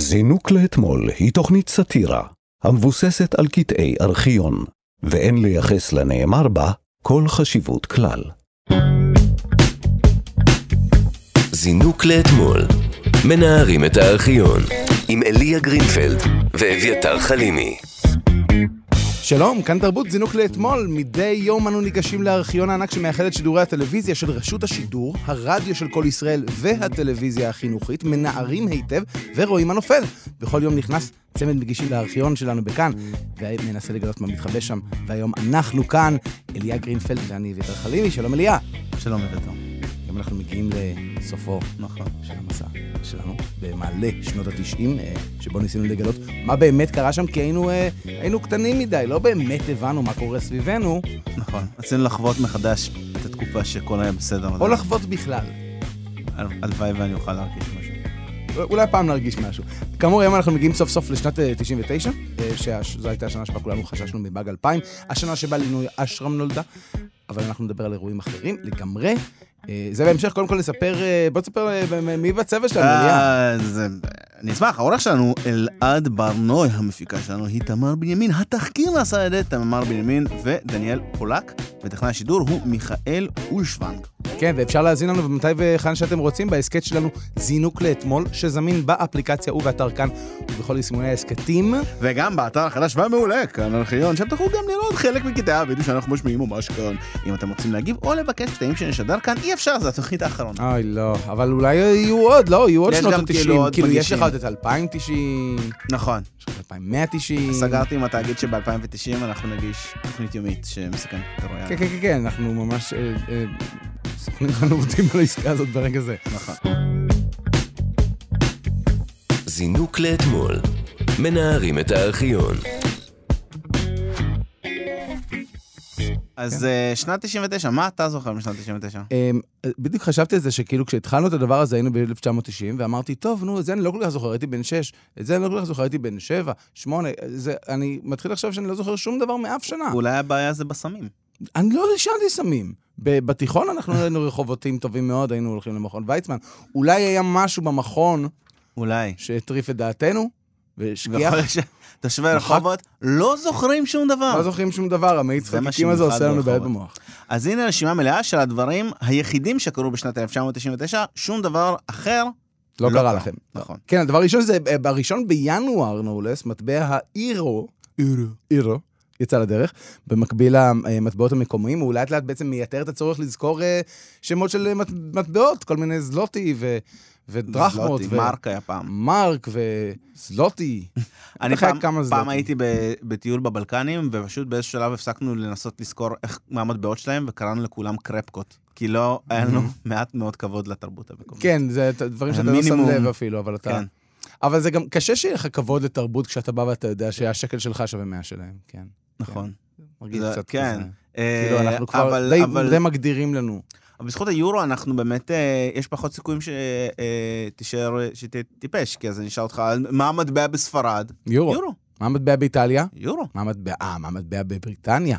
זינוק לאתמול היא תוכנית סאטירה המבוססת על קטעי ארכיון, ואין לייחס לנאמר בה כל חשיבות כלל. זינוק לאתמול, מנערים את הארכיון, עם אליה גרינפלד ואביתר חלימי. שלום, כאן תרבות זינוק לאתמול. מדי יום אנו ניגשים לארכיון הענק שמאחד את שידורי הטלוויזיה של רשות השידור, הרדיו של כל ישראל והטלוויזיה החינוכית, מנערים היטב ורואים מה נופל. בכל יום נכנס צמד מגישים לארכיון שלנו בכאן, ומנסה לגלות מה מתחבא שם. והיום אנחנו כאן, אליה גרינפלד ואני אביתר חלימי. שלום אליה. שלום אביתר. היום אנחנו מגיעים לסופו נכון. של המסע שלנו, במעלה שנות התשעים, אה, שבו ניסינו לגלות מה באמת קרה שם, כי היינו, אה, היינו קטנים מדי, לא באמת הבנו מה קורה סביבנו, נכון. רצינו לחוות מחדש את התקופה שכל היה בסדר. או לחוות בכלל. הל- הלוואי ואני אוכל להרגיש משהו. אולי פעם נרגיש משהו. כאמור, היום אנחנו מגיעים סוף סוף לשנת אה, 99, אה, שזו הייתה השנה שבה כולנו חששנו מבאג 2000, השנה שבה לינוי אשרם נולדה, אבל אנחנו נדבר על אירועים אחרים לגמרי. אה, זה בהמשך, קודם כל נספר, אה, בוא תספר אה, מי בצוות שלנו, זה- אני אשמח, העורך שלנו אלעד ברנוי, המפיקה שלנו היא תמר בנימין, התחקיר נעשה על ידי תמר בנימין ודניאל פולק, וטכנאי השידור הוא מיכאל אולשוונג. כן, ואפשר להאזין לנו במתי והיכן שאתם רוצים בהסכת שלנו זינוק לאתמול, שזמין באפליקציה ובאתר כאן ובכל יישומי ההסכתים. וגם באתר החדש והמעולה, כאן ארכיון, שם תוכלו גם לראות חלק מקטעי הווידאו שאנחנו משמיעים ממש כאן. אם אתם רוצים להגיב או לבקש קטעים שנשדר כאן, אי אפשר, זו התוכנית האחרונה. אוי, לא, אבל אולי יהיו עוד, לא, יהיו עוד שנות גם ה-90. כאילו כאילו, יש. לך עוד את 2090, נכון. יש לך את 2190. סגרתי עם התאגיד שב-2090 אנחנו נגיש תוכנית יומית שמסכנת את הרויאל. כן, כן, כן, כן, אנחנו ממש... אה, אה, סוכנים כאן עובדים על העסקה הזאת ברגע זה. נכון. זינוק לאתמול, מנערים את הארכיון. אז אה, שנת 99, מה אתה זוכר משנת 99? אמ, בדיוק חשבתי על זה שכאילו כשהתחלנו את הדבר הזה היינו ב-1990, ואמרתי, טוב, נו, את זה אני לא כל כך זוכר, הייתי בן 6, את זה אני לא כל כך זוכר, הייתי בן 7, 8, זה, אני מתחיל לחשוב שאני לא זוכר שום דבר מאף שנה. אולי הבעיה זה בסמים. אני לא עישנתי סמים. בתיכון אנחנו היינו רחובותים טובים מאוד, היינו הולכים למכון ויצמן. אולי היה משהו במכון אולי. שהטריף את דעתנו, שתושבי מחק- רחובות לא זוכרים שום דבר. לא זוכרים שום דבר, המאיץ חלקיקים הזה עושה לנו בעיות ברחובות. במוח. אז הנה רשימה מלאה של הדברים היחידים שקרו בשנת 1999, שום דבר אחר. לא לא קרה. לכם. נכון. כן, הדבר הראשון זה, בראשון בינואר, less, מטבע האירו, אירו, אירו, יצא לדרך, במקביל למטבעות המקומיים, הוא לאט לאט בעצם מייתר את הצורך לזכור אה, שמות של אה, מט- מטבעות, כל מיני זלוטי ו... ודרחמות, זלוטי, מרק היה פעם. מרק וזלוטי. אני פעם, כמה פעם. הייתי ב- בטיול בבלקנים, ופשוט באיזשהו שלב הפסקנו לנסות לזכור איך, מה המטבעות שלהם, וקראנו לכולם קרפקות. כי לא, היה לנו מעט מאוד כבוד לתרבות המקומית. כן, זה דברים שאתה לא שם. לב אפילו, אבל אתה... כן. אבל זה גם קשה שיהיה לך כבוד לתרבות כשאתה בא ואתה יודע שהשקל שלך שווה 100 שלהם, כן. נכון. מרגיש זה- קצת כן. כזה. אה, כאילו, אנחנו כבר אבל- די- מגדירים לנו. אבל בזכות היורו אנחנו באמת, אה, יש פחות סיכויים שתישאר, שתהיה טיפש, כי אז אני אשאל אותך, מה המטבע בספרד? יורו. יורו. מה המטבע באיטליה? יורו. מה המטבע, אה, מה המטבע בבריטניה?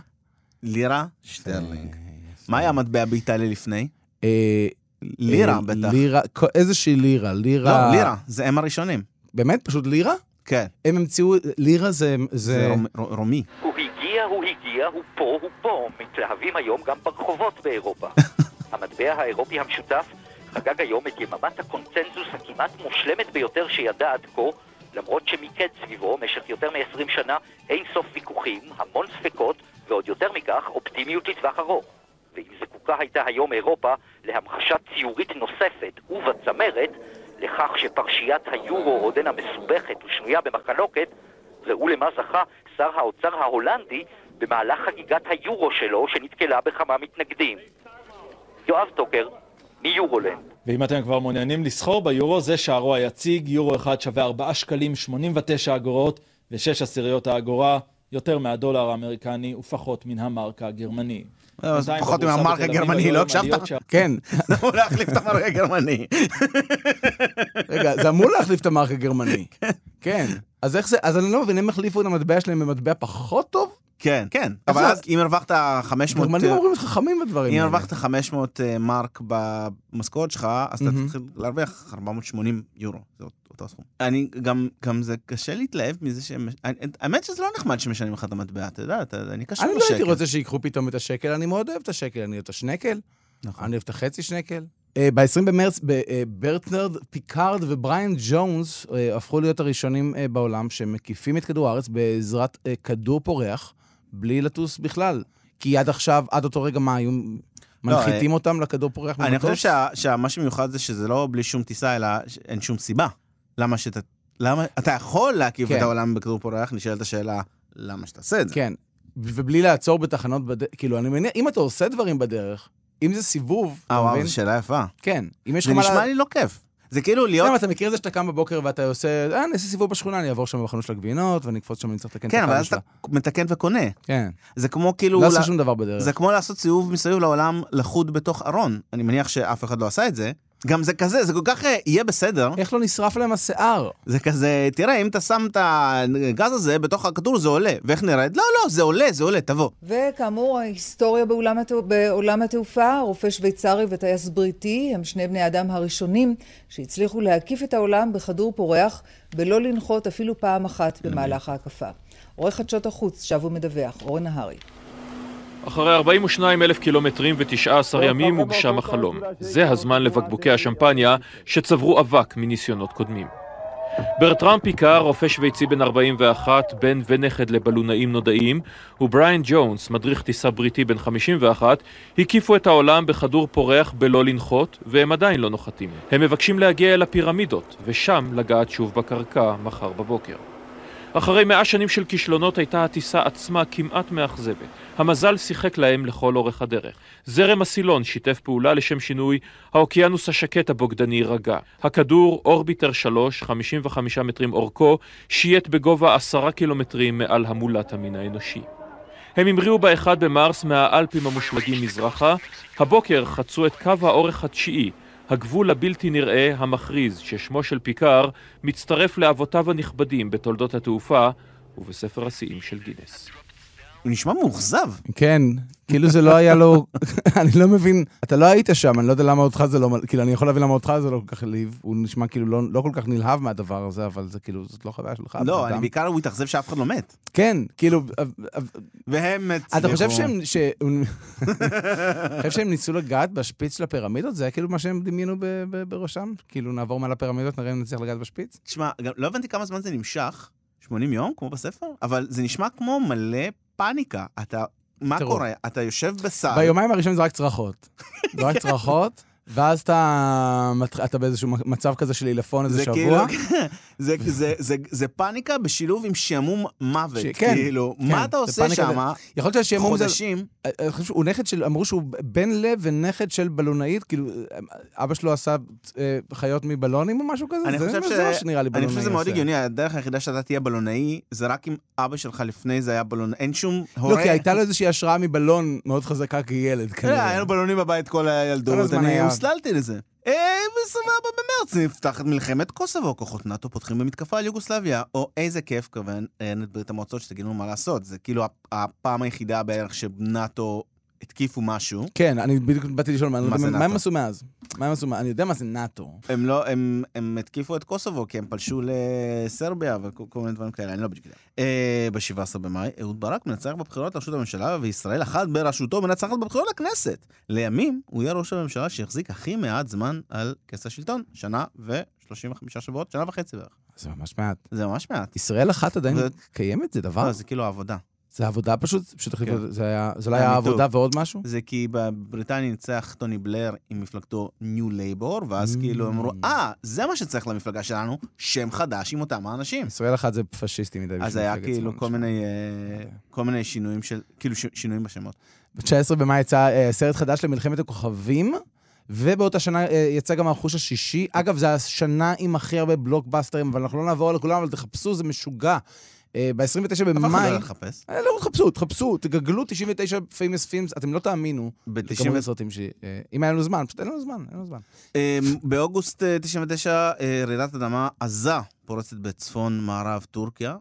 לירה שטרלינג. אה, מה היה המטבע באיטליה לפני? אה, לירה, אה, בטח. לירה, איזושהי לירה, לירה... לא, לירה, זה הם הראשונים. באמת? פשוט לירה? כן, הם המציאו, לירה זה... זה רומי. הוא פה, הוא פה. מתלהבים היום גם ברחובות באירופה. המטבע האירופי המשותף חגג היום את יממת הקונצנזוס הכמעט מושלמת ביותר שידע עד כה, למרות שמיקד סביבו במשך יותר מ-20 שנה אין סוף ויכוחים, המון ספקות, ועוד יותר מכך, אופטימיות לטווח ארוך. ואם זקוקה הייתה היום אירופה להמחשה ציורית נוספת ובצמרת, לכך שפרשיית היורו עודנה מסובכת ושנויה במחלוקת, ראו למה זכה שר האוצר ההולנדי במהלך חגיגת היורו שלו שנתקלה בכמה מתנגדים. יואב טוקר, מיורולנד. ואם אתם כבר מעוניינים לסחור ביורו, זה שערו היציג, יורו אחד שווה 4 שקלים 89 אגורות ו-6 עשיריות האגורה, יותר מהדולר האמריקני ופחות מן המרק הגרמני. פחות בתל אביב הגרמני, לא היום הקשבת? כן. זה אמור להחליף את המרק הגרמני. רגע, זה אמור להחליף את המרק הגרמני. כן. אז איך זה, אז אני לא מבין, הם החליפו את המטבע שלהם במטבע פחות טוב? כן, כן. אבל? אז אם הרווחת 500... גרמנים אומרים לך חכמים בדברים אם האלה. הרווחת 500 אה, מרק במשכורת שלך, אז אתה. תתחיל להרוויח 480 יורו. זה אות- אותו הסכום. אני גם, גם זה קשה להתלהב מזה שהם... האמת שזה לא נחמד שמשנים לך את המטבע, אתה יודע, אני קשה, אני לא. הייתי רוצה שיקחו פתאום את השקל, אני מאוד אוהב את השקל, אני אוהב את השנקל, נכון. אני אוהב את החצי שנקל. ב-20 במרץ, אה, ברטרנד פיקארד ובריאן ג'ונס אה, הפכו להיות הראשונים אה, בעולם שמקיפים את כדור הארץ בעזרת אה, כדור פורח, בלי לטוס בכלל. כי עד עכשיו, עד אותו רגע, מה, היו מנחיתים אותם לכדור פורח אני במטוס? חושב שה- שמה שמיוחד זה שזה לא בלי שום טיסה, אלא אין שום סיבה. למה שאתה... למה... אתה יכול להקיף כן. את העולם בכדור פורח, נשאלת השאלה, למה שתעשה את זה? כן, ובלי לעצור בתחנות בדרך, כאילו, אני מניח, אם אתה עושה דברים בדרך, אם זה סיבוב, אה, אתה וואו, מבין? זו שאלה יפה. כן, אם יש לך זה מה... נשמע לה- לי לא כיף. זה כאילו להיות... אתה מכיר את זה שאתה קם בבוקר ואתה עושה, אה, אני אעשה סיבוב בשכונה, אני אעבור שם בחנות של הגבינות, ואני אקפוץ שם, אני צריך לתקן את כן, אבל אז אתה שלה. מתקן וקונה. כן, זה כמו כאילו... לא עושה שום דבר בדרך. זה כמו לעשות סיבוב מסביב לעולם לחוד בתוך ארון. אני מניח שאף אחד לא עשה את זה. גם זה כזה, זה כל כך אה, יהיה בסדר. איך לא נשרף להם השיער? זה כזה, תראה, אם אתה שם את הגז הזה בתוך הכדור זה עולה. ואיך נראית? לא, לא, זה עולה, זה עולה, תבוא. וכאמור, ההיסטוריה באולם, התעו- בעולם התעופה, רופא שוויצרי וטייס בריטי הם שני בני האדם הראשונים שהצליחו להקיף את העולם בכדור פורח בלא לנחות אפילו פעם אחת במהלך ההקפה. עורך חדשות החוץ שב ומדווח, אורן נהרי. אחרי 42 אלף קילומטרים ו-19 ימים הוגשם החלום. זה הזמן לבקבוקי השמפניה שצברו אבק מניסיונות קודמים. ברטרם פיקר, רופא שוויצי בן 41, בן ונכד לבלונאים נודעים, ובריאן ג'ונס, מדריך טיסה בריטי בן 51, הקיפו את העולם בכדור פורח בלא לנחות, והם עדיין לא נוחתים. הם מבקשים להגיע אל הפירמידות, ושם לגעת שוב בקרקע מחר בבוקר. אחרי מאה שנים של כישלונות הייתה הטיסה עצמה כמעט מאכזבת. המזל שיחק להם לכל אורך הדרך. זרם הסילון שיתף פעולה לשם שינוי, האוקיינוס השקט הבוגדני רגע. הכדור, אורביטר 3, 55 מטרים אורכו, שייט בגובה עשרה קילומטרים מעל המולת המין האנושי. הם המריאו ב-1 במרס מהאלפים המושלגים מזרחה, הבוקר חצו את קו האורך התשיעי, הגבול הבלתי נראה המכריז ששמו של פיקר מצטרף לאבותיו הנכבדים בתולדות התעופה ובספר השיאים של גינס. הוא נשמע מאוכזב. כן, כאילו זה לא היה לו... אני לא מבין, אתה לא היית שם, אני לא יודע למה אותך זה לא... כאילו, אני יכול להבין למה אותך זה לא כל כך העליב. הוא נשמע כאילו לא, לא כל כך נלהב מהדבר הזה, אבל זה כאילו, זאת לא חוויה שלך. לא, אני. בעיקר הוא התאכזב שאף אחד לא מת. כן, כאילו... אבל- אבל- והם הצליחו. אתה חושב שהם... ש- חושב שהם ניסו לגעת בשפיץ של הפירמידות? זה היה כאילו מה שהם דמיינו בראשם? כאילו, נעבור מעל הפירמידות, נראה אם נצליח לגעת בשפיץ? תשמע, לא הבנתי כמה זמן זה נמשך, 80 יום, כמו בספר, אבל זה נשמע כמו מלא פאניקה. אתה, מה. קורה? אתה יושב בסל, ביומיים הראשונים זה רק צרחות. זה רק צרחות, ואז אתה אתה באיזשהו מצב כזה של עילפון איזה זה שבוע. כאילו, זה, זה, זה, זה פאניקה בשילוב עם שעמום מוות, ש- כן, כאילו, כן, מה אתה עושה שם? יכול להיות שהשעמום זה... חודשים, אני חושב שהוא נכד של... אמרו שהוא בן לב ונכד של בלונאית, כאילו, אבא שלו עשה אה, חיות מבלונים או משהו כזה? אני זה- חושב זה ש- מה שנראה לי אני בלונאי חושב שזה מאוד. הגיוני, הדרך היחידה שאתה תהיה בלונאי, זה רק אם אבא שלך לפני זה היה בלונאי, אין שום הורה... לא, כי הייתה לו איזושהי השראה מבלון מאוד חזקה כילד, אה, כנראה. היה לו בלונים בבית כל הילדות, אני היה. הוסללתי לזה. אה, ב-24 במרץ נפתחת מלחמת קוסובו, כוחות נאט"ו פותחים במתקפה על יוגוסלביה, או איזה כיף כמובן אין את ברית המועצות שתגידו מה לעשות. זה כאילו הפ- הפעם היחידה בערך שנאט"ו התקיפו משהו. כן, אני בדיוק באתי לשאול, מה זה מה הם נאט"ו? עשו מאז? מה הם עשו מאז? אני יודע מה זה נאט"ו. הם לא, הם, הם התקיפו את קוסובו כי הם פלשו לסרביה וכל כל מיני דברים כאלה, אני לא בדיוק יודע. אה, ב-17 במאי, אהוד ברק מנצח בבחירות לראשות הממשלה, וישראל אחת בראשותו מנצחת בבחירות לכנסת. לימים, הוא יהיה ראש הממשלה שהחזיק הכי מעט זמן על כס השלטון, שנה ו-35 שבועות, שנה וחצי בערך. זה ממש מעט. זה ממש מעט. ישראל אחת עדיין קיימת? זה דבר? לא, זה כאילו עבודה. זה עבודה פשוט? פשוט החליפו, כן. זה היה- זה לא היה. עבודה ועוד משהו? זה כי בבריטניה ניצח טוני בלר עם מפלגתו New Labor, ואז Mm. כאילו אמרו, אה, זה מה שצריך למפלגה שלנו, שם חדש עם אותם האנשים. ישראל אחת זה פשיסטי מדי. אז היה כאילו. כל מיני, אה, כל מיני שינויים של, כאילו ש- שינויים בשמות. ב-19 במאי יצא אה, סרט חדש למלחמת הכוכבים, ובאותה שנה אה, יצא גם הרכוש השישי. אגב, זו השנה עם הכי הרבה בלוקבאסטרים, אבל אנחנו לא נעבור על כולם, אבל תחפשו, זה משוגע. אה, ב-29 אף אחד לא במאי... לחפש. אה, לא, תחפשו, תחפשו, תגגלו 99 famous films, אתם לא תאמינו. ב- לכמות הסרטים ש... אה, אם היה לנו זמן, פשוט אין לנו זמן, אין לנו זמן. אה, באוגוסט אה, 99, אה, רעידת אדמה עזה פורצת בצפון מערב טורקיה,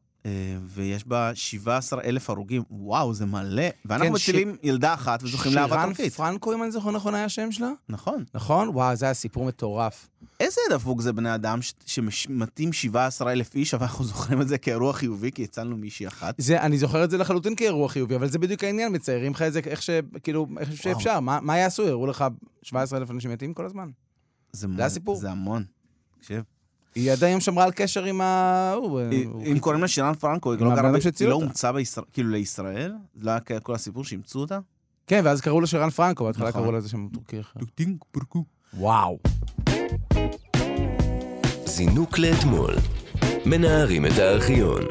ויש בה 17 אלף הרוגים. וואו, זה מלא. ואנחנו כן, מצילים ילדה אחת וזוכים לאהבה שירן טורקית. פרנקו, אם אני זוכר נכון, היה השם שלה? נכון. נכון? וואו, זה היה סיפור מטורף. איזה דפוק זה בני אדם ש- שמתים 17 אלף איש, אבל אנחנו זוכרים את זה כאירוע חיובי, כי הצלנו מישהי אחת. זה, אני זוכר את זה לחלוטין כאירוע חיובי, אבל זה בדיוק העניין, מציירים לך את זה איך ש... כאילו, איך שאפשר. מה, מה יעשו? יראו לך 17,000 אנשים מתים כל הזמן? זה, זה הסיפור. זה המון. תקשיב. היא עד היום שמרה על קשר עם ה... אם קוראים לה שירן פרנקו, היא לא. הומצאה בישראל, כאילו לישראל, זה לא היה כל הסיפור שאימצו אותה. כן, ואז קראו לה שירן פרנקו, בהתחלה נכון. קראו לה איזה שם טורקי אחר. וואו. זינוק לאתמול. מנערים את הארכיון.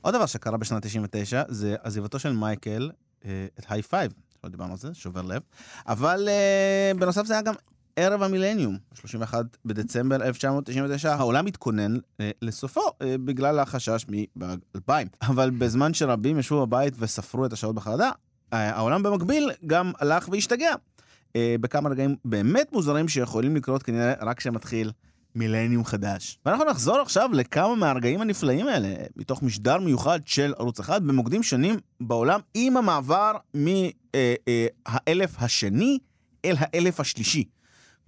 עוד דבר שקרה בשנת 99 זה עזיבתו של מייקל אה, את היי פייב, לא דיברנו על זה, שובר לב, אבל אה, בנוסף זה היה גם ערב המילניום, 31 בדצמבר 1999, העולם התכונן אה, לסופו אה, בגלל החשש מבאג 2000. אבל בזמן שרבים ישבו בבית וספרו את השעות בחרדה, אה, העולם במקביל גם הלך והשתגע. אה, בכמה רגעים באמת מוזרים שיכולים לקרות כנראה רק כשמתחיל מילניום חדש. ואנחנו נחזור עכשיו לכמה מהרגעים הנפלאים האלה, מתוך משדר מיוחד של ערוץ אחד במוקדים שונים בעולם, עם המעבר מהאלף השני אל האלף השלישי.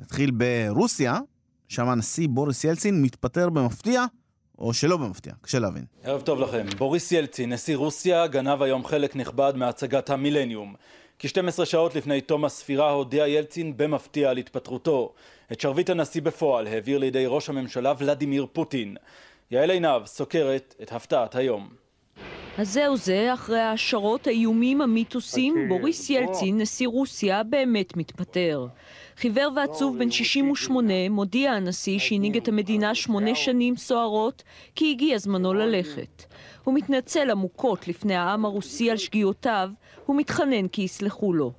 נתחיל ברוסיה, שם הנשיא בוריס ילצין מתפטר במפתיע, או שלא במפתיע, קשה להבין. ערב טוב לכם. בוריס ילצין, נשיא רוסיה, גנב היום חלק נכבד מהצגת המילניום. כ-12 שעות לפני תום הספירה הודיע ילצין במפתיע על התפטרותו. את שרביט הנשיא בפועל העביר לידי ראש הממשלה ולדימיר פוטין. יעל עינב סוקרת את הפתעת היום. אז זהו זה, אחרי ההשערות, האיומים, המיתוסים, בוריס ילצין, נשיא רוסיה, באמת מתפטר. חיוור ועצוב בן 68 מודיע הנשיא שהנהיג את המדינה שמונה שנים סוערות, כי הגיע זמנו ללכת. הוא מתנצל עמוקות לפני העם הרוסי על שגיאותיו, הוא מתחנן כי יסלחו לו.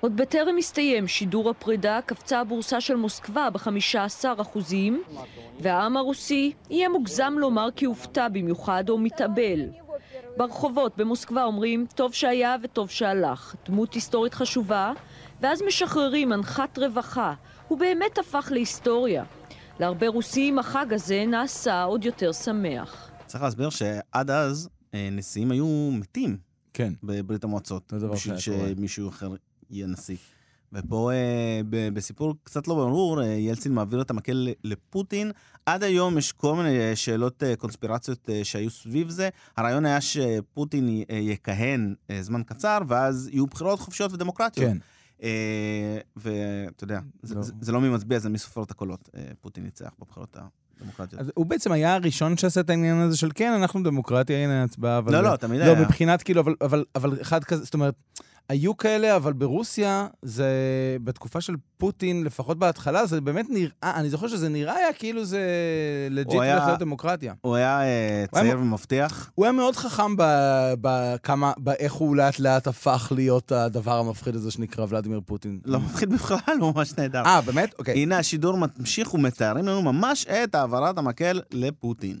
עוד בטרם הסתיים שידור הפרידה, קפצה הבורסה של מוסקבה ב-15 אחוזים, והעם הרוסי יהיה מוגזם לומר כי הופתע במיוחד או מתאבל. ברחובות במוסקבה אומרים, טוב שהיה וטוב שהלך. דמות היסטורית חשובה, ואז משחררים אנחת רווחה. הוא באמת הפך להיסטוריה. להרבה רוסים החג הזה נעשה עוד יותר שמח. צריך להסביר שעד אז אה, נשיאים היו מתים כן. בברית המועצות, זה דבר בשביל. שמישהו אחר יהיה נשיא. ופה אה, בסיפור קצת לא ברור, אה, ילצין מעביר את המקל ל- לפוטין. עד היום יש כל מיני אה, שאלות אה, קונספירציות אה, שהיו סביב זה. הרעיון היה שפוטין יכהן זמן קצר, ואז יהיו בחירות חופשיות ודמוקרטיות. כן. ואתה יודע, זה, לא. זה, זה לא מי מצביע, זה מי סופר את הקולות. פוטין ניצח בבחירות הדמוקרטיות. אז הוא בעצם היה הראשון שעשה את העניין הזה של כן, אנחנו דמוקרטיה, הנה ההצבעה, אבל... לא, לא, תמיד לא, היה. מבחינת כאילו, אבל, אבל, אבל אחד כזה, זאת אומרת, היו כאלה, אבל ברוסיה, זה בתקופה של פוטין, לפחות בהתחלה, זה באמת נראה, אני זוכר שזה נראה היה כאילו זה legit הולך להיות דמוקרטיה. הוא היה אה, הוא צעיר ומבטיח. הוא היה מאוד חכם בכמה, באיך הוא לאט לאט הפך להיות הדבר המפחיד הזה שנקרא ולדימיר פוטין. לא מפחיד בכלל, הוא ממש נהדר. אה, באמת? אוקיי. הנה השידור ממשיך ומתארים לנו ממש את העברת המקל לפוטין.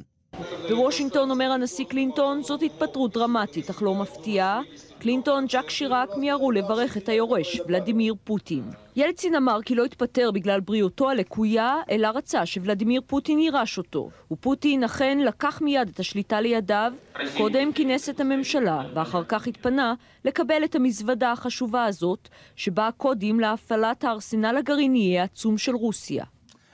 בוושינגטון אומר הנשיא קלינטון, זאת התפטרות דרמטית אך לא מפתיעה. קלינטון, ג'אק שיראק מיהרו לברך את היורש, ולדימיר פוטין. ילצין אמר כי לא התפטר בגלל בריאותו הלקויה, אלא רצה שוולדימיר פוטין יירש אותו. ופוטין אכן לקח מיד את השליטה לידיו, קודם כינס את הממשלה, ואחר כך התפנה לקבל את המזוודה החשובה הזאת, שבה הקודים להפעלת הארסנל הגרעיני העצום של רוסיה.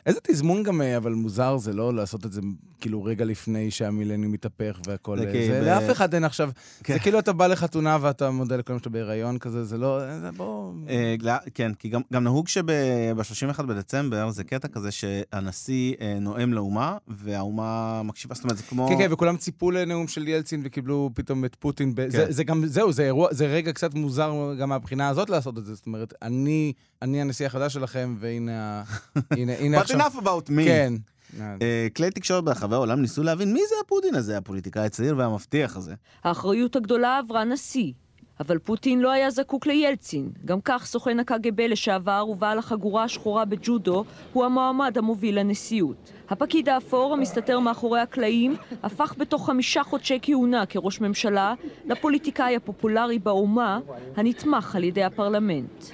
איזה תזמון גם, אה, אבל מוזר זה לא לעשות את זה כאילו רגע לפני שהמילניום מתהפך והכל. זה אה, ב- לאף אחד אין עכשיו, כן. זה כאילו אתה בא לחתונה ואתה מודה לכולם שאתה בהיריון כזה, זה לא, זה בוא... אה, כן, כי גם, גם נהוג שב-31 בדצמבר זה קטע כזה שהנשיא נואם לאומה, והאומה מקשיבה, זאת אומרת, זה כמו... כן, כן, וכולם ציפו לנאום של ילצין וקיבלו פתאום את פוטין. כן. זה, גם, זהו, זה אירוע, זה רגע קצת מוזר גם מהבחינה הזאת לעשות את זה. זאת אומרת, אני, אני הנשיא החדש שלכם, והנה ה... enough about me. כן. אה, כלי תקשורת ברחבי העולם ניסו להבין מי זה הפוטין הזה, הפוליטיקאי הצעיר והמבטיח הזה. האחריות הגדולה עברה נשיא. אבל פוטין לא היה זקוק לילצין. גם כך סוכן הקג"ב לשעבר ובעל החגורה השחורה בג'ודו הוא המועמד המוביל לנשיאות. הפקיד האפור המסתתר מאחורי הקלעים הפך בתוך חמישה חודשי כהונה כראש ממשלה לפוליטיקאי הפופולרי באומה הנתמך על ידי הפרלמנט.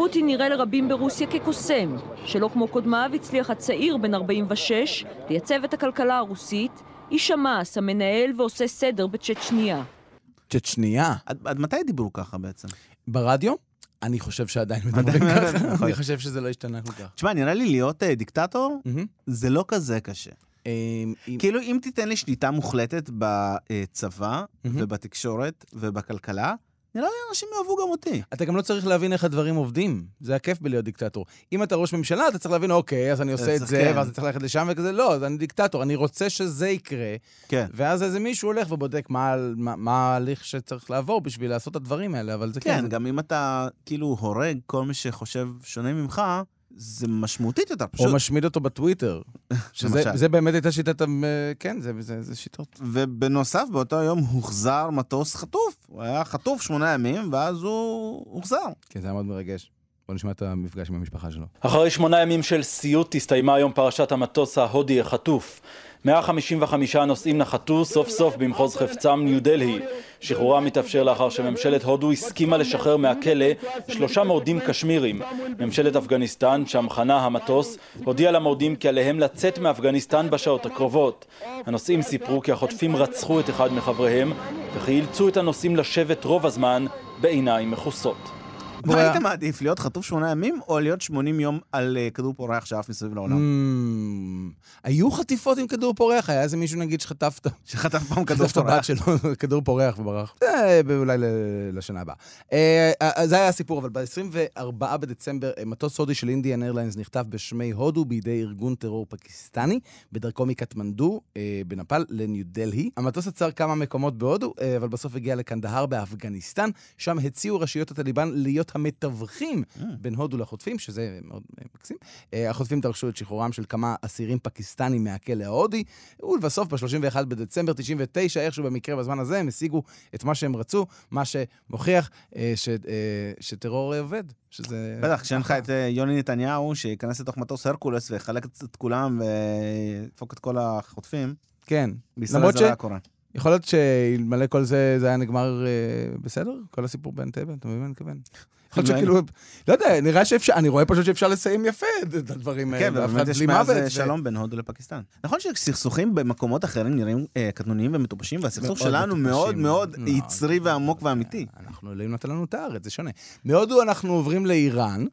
פוטין נראה לרבים ברוסיה כקוסם, שלא כמו קודמיו הצליח הצעיר בן 46 לייצב את הכלכלה הרוסית איש המס המנהל ועושה סדר בצ'צ'ניה. צ'צ'ניה. עד עד מתי דיברו ככה בעצם? ברדיו? אני חושב שעדיין מדברים עדיין, ככה. נכון. אני חושב שזה לא השתנה כל כך. תשמע, נראה לי להיות אה, דיקטטור. זה לא כזה קשה. אם- כאילו, אם תיתן לי שליטה מוחלטת בצבא. ובתקשורת ובכלכלה, נראה לי אנשים יאהבו גם אותי. אתה גם לא צריך להבין איך הדברים עובדים. זה הכיף בלהיות דיקטטור. אם אתה ראש ממשלה, אתה צריך להבין, אוקיי, אז אני עושה את זה, כן. ואז אני צריך ללכת לשם וכזה. לא, אז אני דיקטטור, אני רוצה שזה יקרה. כן. ואז איזה מישהו הולך ובודק מה, מה, מה ההליך שצריך לעבור בשביל לעשות את הדברים האלה, אבל זה כן. כן, זה- גם אם אתה כאילו הורג כל מי שחושב שונה ממך, זה משמעותית יותר, או פשוט. משמיד אותו בטוויטר. שזה באמת הייתה שיטת, ה- כן, זה, זה, זה שיטות. ובנוסף, באותו יום הוחזר מטוס חטוף. הוא היה חטוף שמונה ימים, ואז הוא הוחזר. כן, זה היה מאוד מרגש. בוא נשמע את המפגש עם המשפחה שלו. אחרי שמונה ימים של סיוט הסתיימה היום פרשת המטוס ההודי החטוף. 155 נוסעים נחתו סוף סוף במחוז חפצם ניו דלהי. שחרורם מתאפשר לאחר שממשלת הודו הסכימה לשחרר מהכלא שלושה מורדים קשמירים. ממשלת אפגניסטן, שם חנה המטוס, הודיעה למורדים כי עליהם לצאת מאפגניסטן בשעות הקרובות. הנוסעים סיפרו כי החוטפים רצחו את אחד מחבריהם, וכי אילצו את הנוסעים לשבת רוב הזמן בעיניים מכוסות. מה היית מעדיף, להיות חטוף שמונה ימים, או להיות 80 יום על אה, כדור פורח שעף מסביב לעולם? Mm, היו חטיפות עם כדור פורח? היה איזה מישהו, נגיד, שחטפת שחטף פעם כדור חטף את הבת פורח. שלו, כדור פורח וברח. זה אולי לשנה הבאה. אה, אה, זה היה הסיפור, אבל ב-24 בדצמבר, אה, מטוס הודי של אינדיאן איירליינס נחטף בשמי הודו בידי ארגון טרור פקיסטני, בדרכו מקטמנדו אה, בנפאל לניו דלהי. המטוס עצר כמה מקומות בהודו, אה, אבל בסוף הגיע לקנדהר באפגניסטן. שם הציעו רשויות הטליבן להיות המתווכים בין הודו לחוטפים, שזה מאוד אה, מקסים. אה, החוטפים דרשו את שחרורם של כמה אסירים פקיסטנים מהכלא ההודי, ולבסוף, ב-31 בדצמבר 99, איכשהו במקרה בזמן הזה, הם השיגו את מה שהם רצו, מה שמוכיח אה, ש, אה, שטרור אה, עובד, שזה... בטח, כשאין לך את אה, יוני נתניהו, שייכנס לתוך מטוס הרקולס ויחלק את- כולם וידפוק את כל החוטפים, כן. למרות לא ש-. יכול להיות שאלמלא כל זה, זה היה נגמר אה, בסדר? כל הסיפור באנטבה, אתה מבין מה אני מתכוון? יכול להיות שכאילו, לא יודע, נראה שאפשר, אני רואה פשוט שאפשר לסיים יפה את הדברים האלה, כן, ובאמת יש מאז. אה, שלום בין הודו לפקיסטן. נכון שסכסוכים במקומות אחרים נראים אה, קטנוניים ומטופשים, והסכסוך שלנו. מאוד מאוד לא, יצרי ועמוק ואמיתי. אנחנו, אלוהים נתן לנו את הארץ, זה שונה. מהודו אנחנו עוברים לאיראן,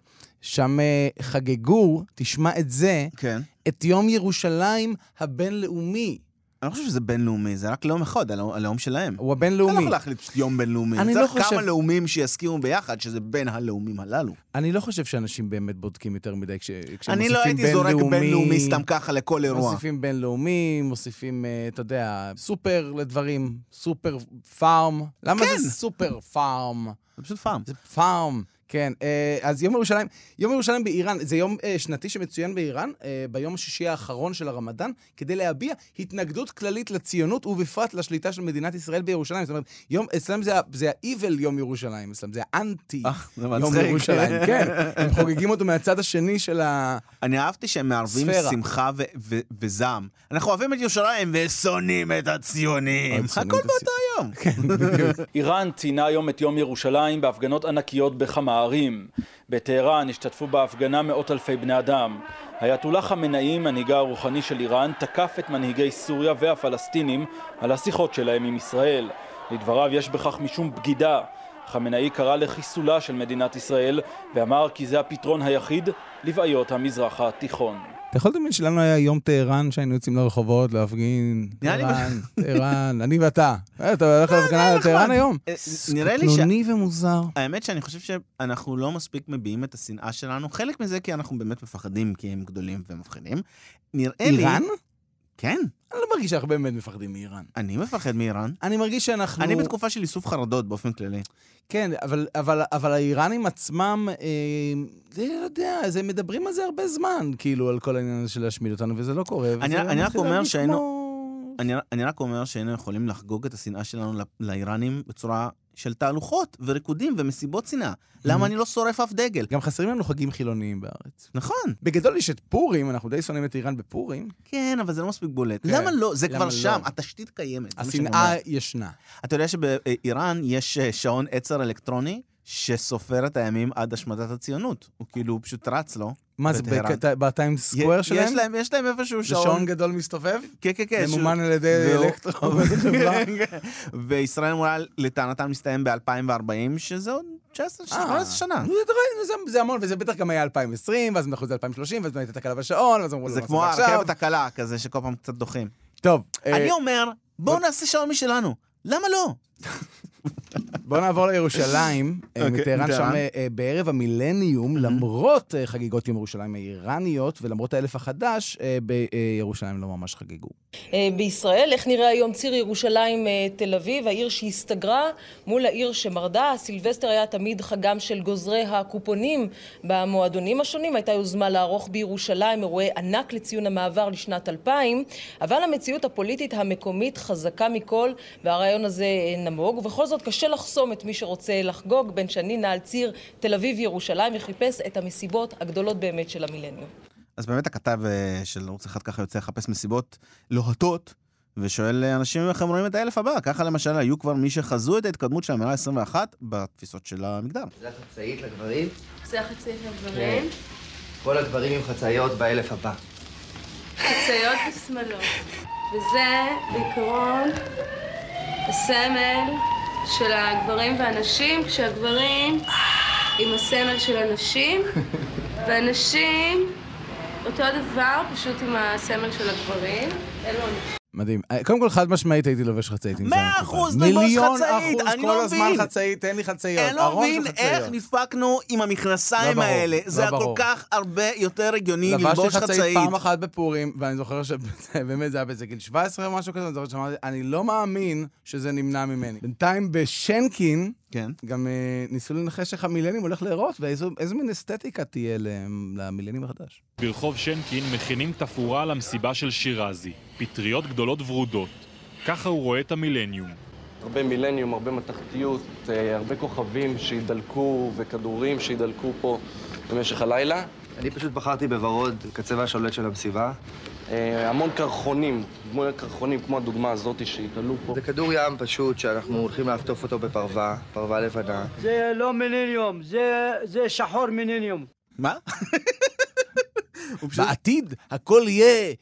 שם אה, חגגו, תשמע את זה, כן. את יום ירושלים הבינלאומי. אני לא חושב שזה בינלאומי, זה רק לאום אחד, הלאום שלהם. הוא אתה לא הבינלאומי. יכול להחליט יום בינלאומי. אני צריך לא חושב- כמה לאומים שיסכימו ביחד, שזה בין הלאומים הללו. אני לא חושב שאנשים באמת בודקים יותר מדי כש- כשהם אני לא הייתי זורק בינלאומי. סתם ככה לכל אירוע. מוסיפים בינלאומי, מוסיפים, אה, אתה יודע, סופר לדברים, סופר פארם. למה כן. זה סופר פארם? זה פשוט פעם. זה פארם. כן, אה, אז יום ירושלים, יום ירושלים באיראן, זה יום אה, שנתי שמצוין באיראן, אה, ביום השישי האחרון של הרמדאן, כדי להביע התנגדות כללית לציונות ובפרט לשליטה של מדינת ישראל בירושלים. זאת אומרת, יום, אצלם זה, זה ה-evil יום ירושלים, אצלם זה האנטי יום. ירושלים, כן. הם חוגגים אותו מהצד השני של ה... אני אהבתי שהם מערבים. שמחה ו- ו- וזעם. אנחנו אוהבים את ירושלים ושונאים את הציונים. הכל את באותו יום. איראן ציינה היום את יום ירושלים בהפגנות ענקיות בכמה ערים. בטהרן השתתפו בהפגנה מאות אלפי בני אדם. האייתולה חמינאי, מנהיגה הרוחני של איראן, תקף את מנהיגי סוריה והפלסטינים על השיחות שלהם עם ישראל. לדבריו יש בכך משום בגידה. חמינאי קרא לחיסולה של מדינת ישראל ואמר כי זה הפתרון היחיד לבעיות המזרח התיכון. אתה יכול לדמיין שלנו היה יום טהרן שהיינו יוצאים לרחובות להפגין, טהרן, טהרן, אני ואתה. אה, אתה הולך להפגנה על טהרן היום? אה, נראה לי ש... קטנוני ומוזר. האמת שאני חושב שאנחנו לא מספיק מביעים את השנאה שלנו. חלק מזה כי אנחנו באמת מפחדים כי הם גדולים ומפחידים. נראה לי... איראן? כן, אני לא מרגיש שאנחנו באמת מפחדים מאיראן. אני מפחד מאיראן. אני מרגיש שאנחנו... אני בתקופה של איסוף חרדות באופן כללי. כן, אבל, אבל, אבל האיראנים עצמם, אה, לא יודע, זה מדברים על זה הרבה זמן, כאילו, על כל העניין הזה של להשמיד אותנו, וזה לא קורה. אני- אני רק אומר שהיינו- כמו- אני, אני רק אומר שהיינו יכולים לחגוג את השנאה שלנו ל- לאיראנים בצורה של תהלוכות וריקודים ומסיבות שנאה. למה אני לא שורף אף דגל? גם חסרים לנו חגים חילוניים בארץ. נכון. בגדול יש את פורים, אנחנו די שונאים את איראן בפורים. כן, אבל זה לא מספיק בולט. כן. למה לא? זה למה כבר לא? שם, התשתית קיימת. השנאה. ישנה. אתה יודע שבאיראן יש אה, שעון עצר אלקטרוני, שסופר את הימים עד השמדת הציונות. הוא כאילו, הוא פשוט רץ לו. מה זה, בטיים סקוואר יש שלהם? להם, יש להם איפשהו זה שעון. שעון גדול מסתובב? כן, כן, כן. ממומן על ידי אלקטרו. וישראל אמורה לטענתם להסתיים ב-2040, שזה עוד 19, 18 שנה. אה, זה, זה, זה המון, וזה בטח גם היה 2020, ואז את זה 2030, ואז הייתה תקלה בשעון, ואז אמרו, זה לא כמו נעשה עכשיו. הרכבת הקלה, כזה שכל פעם קצת דוחים. טוב, אה, אני אומר, בואו נעשה שעון משלנו. למה לא? בואו נעבור לירושלים, אה, אוקיי, מטהרן, שם. אה, בערב המילניום, למרות אה, חגיגות יום ירושלים האיראניות, ולמרות האלף החדש, בירושלים לא ממש חגגו. בישראל. איך נראה היום ציר ירושלים תל אביב, העיר שהסתגרה מול העיר שמרדה. סילבסטר היה תמיד חגם של גוזרי הקופונים במועדונים השונים. הייתה יוזמה לערוך בירושלים אירועי ענק לציון המעבר לשנת 2000, אבל המציאות הפוליטית המקומית חזקה מכל, והרעיון הזה נמוג. ובכל זאת קשה לחסום את מי שרוצה לחגוג. בן שני נע על ציר תל אביב-ירושלים וחיפש את המסיבות הגדולות באמת של המילניום. אז באמת הכתב אה, של ערוץ אחד ככה יוצא לחפש מסיבות לוהטות, ושואל אה, אנשים איך הם רואים את האלף הבא. ככה למשל היו כבר מי שחזו את ההתקדמות של המאה ה-21 בתפיסות של המגדר. זה החצאית לגברים, זה החצאית לגברים, כל הגברים עם חצאיות באלף הבא. חצאיות ושמאלות. וזה בעיקרון הסמל של הגברים והנשים, כשהגברים עם הסמל של הנשים, והנשים אותו דבר, פשוט עם הסמל של הגברים. אלו הנשים. מדהים. אה, קודם כל, חד משמעית הייתי לובש חצאית. מאה אחוז. ללבוש מיליון חצאית, אחוז אני כל לא הזמן מבין. חצאית, תן לי חצאיות. אני לא מבין איך. נדפקנו עם המכנסיים לא האלה. לא זה היה כל. כך הרבה יותר הגיוני לבשתי ללבוש חצאית חצאית. פעם אחת בפורים, ואני זוכר שבאמת זה היה באיזה גיל 17 או משהו כזה, אני זוכר שאמרתי, אני לא מאמין שזה נמנע ממני. בינתיים בשנקין, כן. גם אה, ניסו לנחש איך המילניום הולך להיראות, ואיזו איזו מין אסתטיקה תהיה להם- למילניום החדש. ברחוב שנקין מכינים תפאורה למסיבה של שירזי, פטריות גדולות ורודות. ככה הוא רואה את המילניום. הרבה מילניום, הרבה מתכתיות, אה, הרבה כוכבים שידלקו וכדורים שידלקו פה במשך הלילה. אני פשוט בחרתי בוורוד כצבע השולט של המסיבה. אה, המון קרחונים, דמויות קרחונים כמו הדוגמה הזאת שיתעלו פה. זה כדור ים פשוט שאנחנו הולכים לעטוף אותו בפרווה, פרווה לבנה. זה לא מילניום, זה, זה שחור מילניום. מה? בעתיד הכל יהיה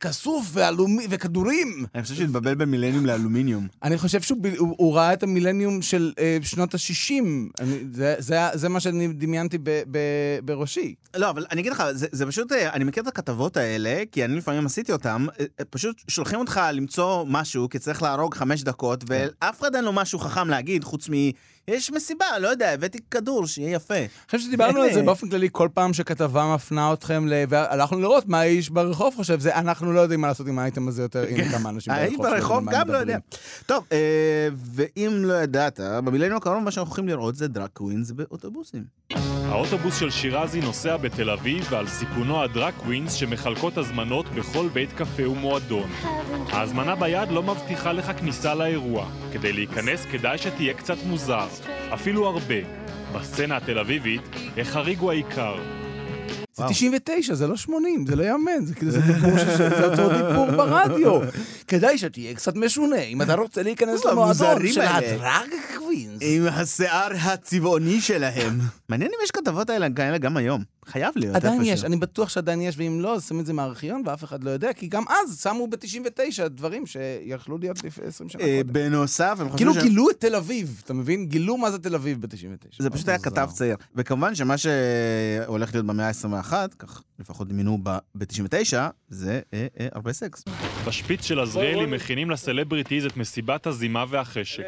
כסוף ואלומי- וכדורים. אני חושב שהתבלבל בין מילניום לאלומיניום. אני חושב שהוא ראה את המילניום של אה, שנות ה-60. זה, זה, זה מה שאני דמיינתי ב, ב, בראשי. לא, אבל אני אגיד לך, זה, זה פשוט, אה, אני מכיר את הכתבות האלה, כי אני לפעמים עשיתי אותן, אה, פשוט שולחים אותך למצוא משהו, כי צריך להרוג חמש דקות, ואף אחד אין לו משהו חכם להגיד, חוץ מ... יש מסיבה, לא יודע, הבאתי כדור, שיהיה יפה. אני חושב שדיברנו על זה באופן כללי, כל פעם שכתבה מפנה אתכם, ל... והלכנו לראות מה האיש ברחוב חושב, זה אנחנו לא יודעים מה לעשות עם האייטם הזה יותר, הנה כמה אנשים ברחוב. ברחוב שיודעים מה גם לא יודע. טוב, אה, ואם לא ידעת, במילניום הקרוב מה שאנחנו הולכים לראות זה drag queens באוטובוסים. האוטובוס של שירזי נוסע בתל אביב ועל סיפונו ה drag queens שמחלקות הזמנות בכל בית קפה ומועדון. ההזמנה ביד לא מבטיחה לך כניסה לאירוע. כדי להיכנס כדאי שתהיה קצת מוזר, אפילו הרבה. בסצנה התל אביבית, החריג הוא העיקר. זה 99, זה לא 80, זה לא יאמן, זה כאילו, זה דיבור ש- זה אותו דיבור ברדיו. כדאי שתהיה קצת משונה, אם אתה רוצה להיכנס למועדון המוזרים של. הדרג קווינס. עם השיער הצבעוני שלהם. מעניין אם יש כתבות האלה כאלה גם היום. חייב להיות עדיין. יש, אני בטוח שעדיין יש, ואם לא, אז שמים את זה מהארכיון ואף אחד לא יודע, כי גם אז שמו ב-99 דברים שיכלו להיות לפני 20 שנה אה, קודם. בנוסף, הם כאילו חושבים ש... גילו את תל אביב, אתה מבין? גילו מה זה תל אביב ב-99. זה פשוט היה כתב צעיר. וכמובן שמה שהולך להיות במאה ה-21, כך לפחות דמיינו ב-99, זה אה, אה, הרבה סקס. בשפיץ של עזריאלי מכינים לסלבריטיז את מסיבת הזימה והחשק.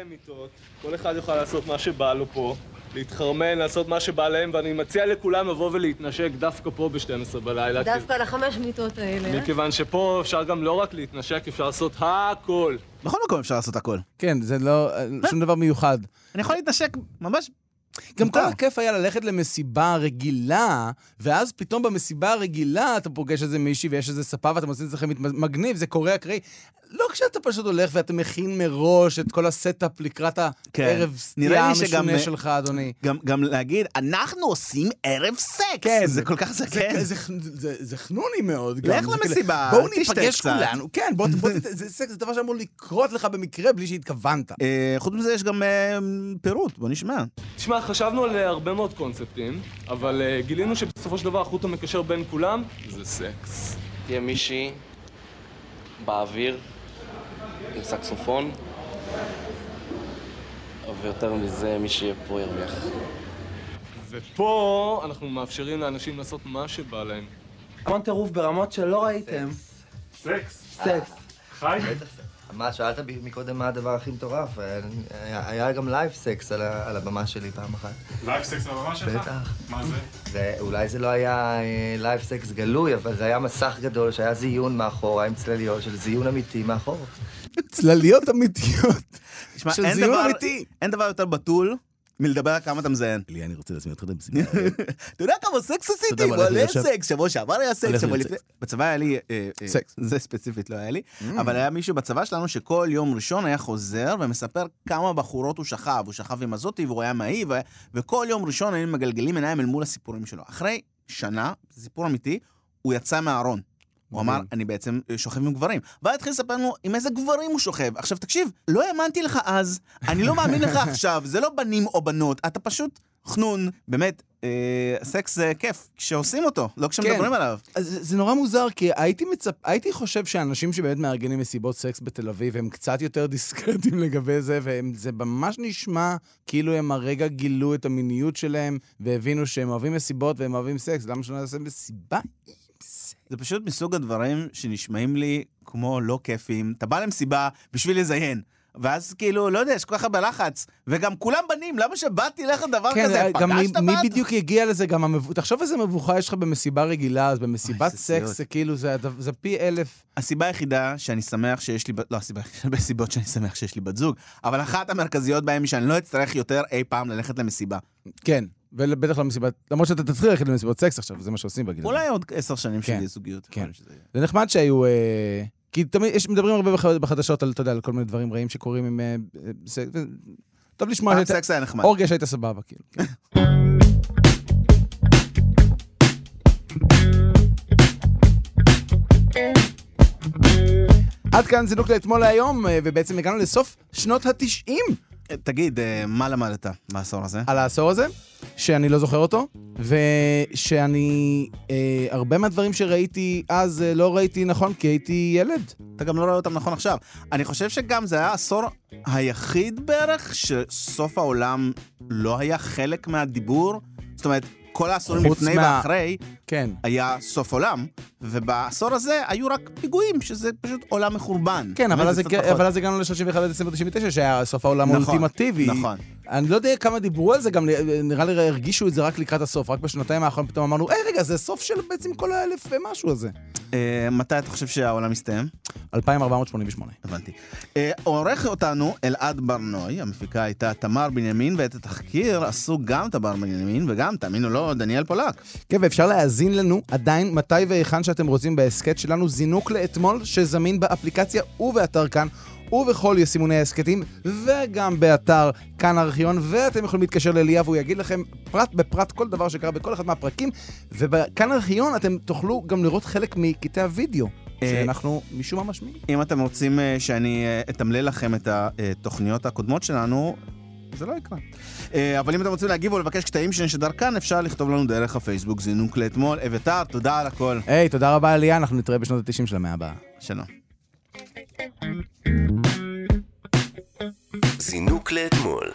כל אחד יוכל לעשות מה שבא לו פה, להתחרמן, לעשות מה שבא להם, ואני מציע לכולם לבוא ולהתנשק דווקא פה ב-12 בלילה. דווקא על החמש מיטות האלה. מכיוון שפה אפשר גם לא רק להתנשק, אפשר לעשות הכל. בכל מקום אפשר לעשות הכל. כן, זה לא, שום דבר מיוחד. אני יכול להתנשק ממש... גם כל הכיף היה ללכת למסיבה רגילה, ואז פתאום במסיבה הרגילה אתה פוגש איזה מישהי ויש איזה ספה ואתם עושים את זה מגניב, זה קורה אקראי. לא כשאתה פשוט הולך ואתה מכין מראש את כל ה setup לקראת הערב סטייה המשונה שלך, אדוני. גם, גם להגיד, אנחנו עושים ערב סקס. כן. זה כל כך זה, זקן. זה, זה, זה חנוני מאוד. לך למסיבה, בואו תשתה ניפגש קצת." כולנו. כן, בוא, בוא, זה סקס, זה דבר שאמור לקרות לך במקרה בלי שהתכוונת. אה, חוץ מזה יש גם אה, פירוט, בוא נשמע. תשמע, חשבנו על אה, הרבה מאוד קונספטים, אבל אה, גילינו שבסופו של דבר החוט המקשר בין כולם זה סקס. תהיה מישהי באוויר עם סקסופון, ויותר מזה, מי שיהיה פה ירוויח. ופה אנחנו מאפשרים לאנשים לעשות מה שבא להם. המון טירוף ברמות שלא ראיתם. סקס. סקס. חי? מה, שאלת מקודם מה הדבר הכי מטורף? היה היה גם live sex על הבמה שלי פעם אחת. live sex על הבמה שלך? בטח. מה זה? זה, אולי זה לא היה live sex גלוי, אבל זה היה מסך גדול שהיה זיון מאחורה עם צלליות של זיון אמיתי מאחורה. צלליות אמיתיות. תשמע, של אין זיון דבר- אמיתי. אין דבר יותר בתול מלדבר על כמה אתה מזיין. לי, אני רוצה להזמין אותך למסיבה. אתה יודע כמה סקס עשיתי? מלא? סקס, שבוע שעבר היה סקס, שבוע לפני... בצבא היה לי... אה, אה, סקס. זה ספציפית לא היה לי, Mm. אבל היה מישהו בצבא שלנו שכל יום ראשון היה חוזר ומספר כמה בחורות הוא שכב. הוא שכב עם הזאתי והוא היה מעיב, והיה- וכל יום ראשון היינו מגלגלים עיניים אל מול הסיפורים שלו. אחרי שנה, זה סיפור אמיתי, הוא יצא מהארון. הוא אמר, מדהים. אני בעצם אה, שוכב עם גברים. ואז התחיל לספר לנו עם איזה גברים הוא שוכב. עכשיו, תקשיב, לא האמנתי לך אז, אני לא מאמין לך עכשיו, זה לא בנים או בנות, אתה פשוט חנון. באמת, אה, סקס זה כיף, כשעושים אותו, לא כשמדברים עליו. אז זה, זה נורא מוזר, כי הייתי, מצפ... הייתי חושב שאנשים שבאמת מארגנים מסיבות סקס בתל אביב, הם קצת יותר דיסקרטים לגבי זה, וזה ממש נשמע כאילו הם הרגע גילו את המיניות שלהם, והבינו שהם אוהבים מסיבות והם אוהבים סקס, למה שלא נעשה מסיבה? זה פשוט מסוג הדברים שנשמעים לי כמו לא כיפים. אתה בא למסיבה בשביל לזיין. ואז כאילו, לא יודע, יש כל כך הרבה לחץ, וגם כולם בנים, למה שבאתי לך לדבר כן, כזה? מי, פגשת מי בת? בדיוק יגיע לזה, גם המבו... תחשוב איזה מבוכה יש לך במסיבה רגילה, אז במסיבת איזה סקס. זה כאילו, זה, זה פי אלף. הסיבה היחידה שאני שמח שיש לי, לא הסיבה, יש הרבה סיבות שאני שמח שיש לי בת זוג, אבל אחת המרכזיות בהן היא שאני לא אצטרך יותר אי פעם ללכת למסיבה. כן, ובטח לא מסיבת, למרות שאתה תתחיל ללכת למסיבות סקס עכשיו, זה מה שעושים בגיל הזה. אולי עוד עשר שנים כן, שלי זוגיות. כן. זה נחמד שהיו... אה, כי תמיד, יש, מדברים הרבה בח- בחדשות על, אתה יודע, על כל מיני דברים רעים שקורים עם... אה, אה, סקס, ו- טוב לשמוע פעם שהיית- סקס היה נחמד. אורגיה שהיית סבבה, כאילו. כן. עד כאן זינוק לאתמול להיום, אה, ובעצם הגענו לסוף שנות התשעים. תגיד, אה, מה למדת בעשור הזה? על העשור הזה, שאני לא זוכר אותו, ושאני, אה, הרבה מהדברים שראיתי אז אה, לא ראיתי נכון, כי הייתי ילד. אתה גם לא רואה אותם נכון עכשיו. אני חושב שגם זה היה העשור היחיד בערך שסוף העולם לא היה חלק מהדיבור. זאת אומרת, כל העשורים לפני מה- ואחרי כן. היה סוף עולם, ובעשור הזה היו רק פיגועים, שזה פשוט עולם מחורבן. כן, אבל אז, זה. אבל הגענו ל-31 בדצמבר 99, שהיה סוף העולם נכון, האולטימטיבי. נכון. אני לא יודע כמה דיברו על זה, גם נראה לי הרגישו את זה רק לקראת הסוף. רק בשנתיים האחרונות פתאום אמרנו, היי, רגע, זה סוף של בעצם כל האלף ומשהו הזה. אה, מתי אתה חושב שהעולם מסתיים? 2488. הבנתי. אה, עורך אותנו אלעד ברנוי, המפיקה הייתה תמר בנימין, ואת התחקיר עשו גם תמר בנימין, וגם, תאמינו לו, דניאל פולק. כן, ואפשר להאזין לנו עדיין מתי והיכן שאתם רוצים בהסכת שלנו, זינוק לאתמול, שזמין באפליקציה ובאתר כאן. ובכל יישומוני ההסכתים, וגם באתר כאן ארכיון, ואתם יכולים להתקשר לאליה והוא יגיד לכם פרט בפרט כל דבר שקרה בכל אחד מהפרקים, ובכאן ארכיון אתם תוכלו גם לראות חלק מקטעי הוידאו, שאנחנו משום מה משמיעים. אם אתם רוצים אה, שאני אה, אתמלל לכם את התוכניות הקודמות שלנו, זה לא יקרה. אה, אבל אם אתם רוצים להגיב או לבקש קטעים שנשדר כאן, אפשר לכתוב לנו דרך הפייסבוק זינוק לאתמול. אביתר, תודה על הכל. היי, תודה רבה אליה, אנחנו נתראה בשנות ה-90 של המאה הבאה. שלום. זינוק לאתמול.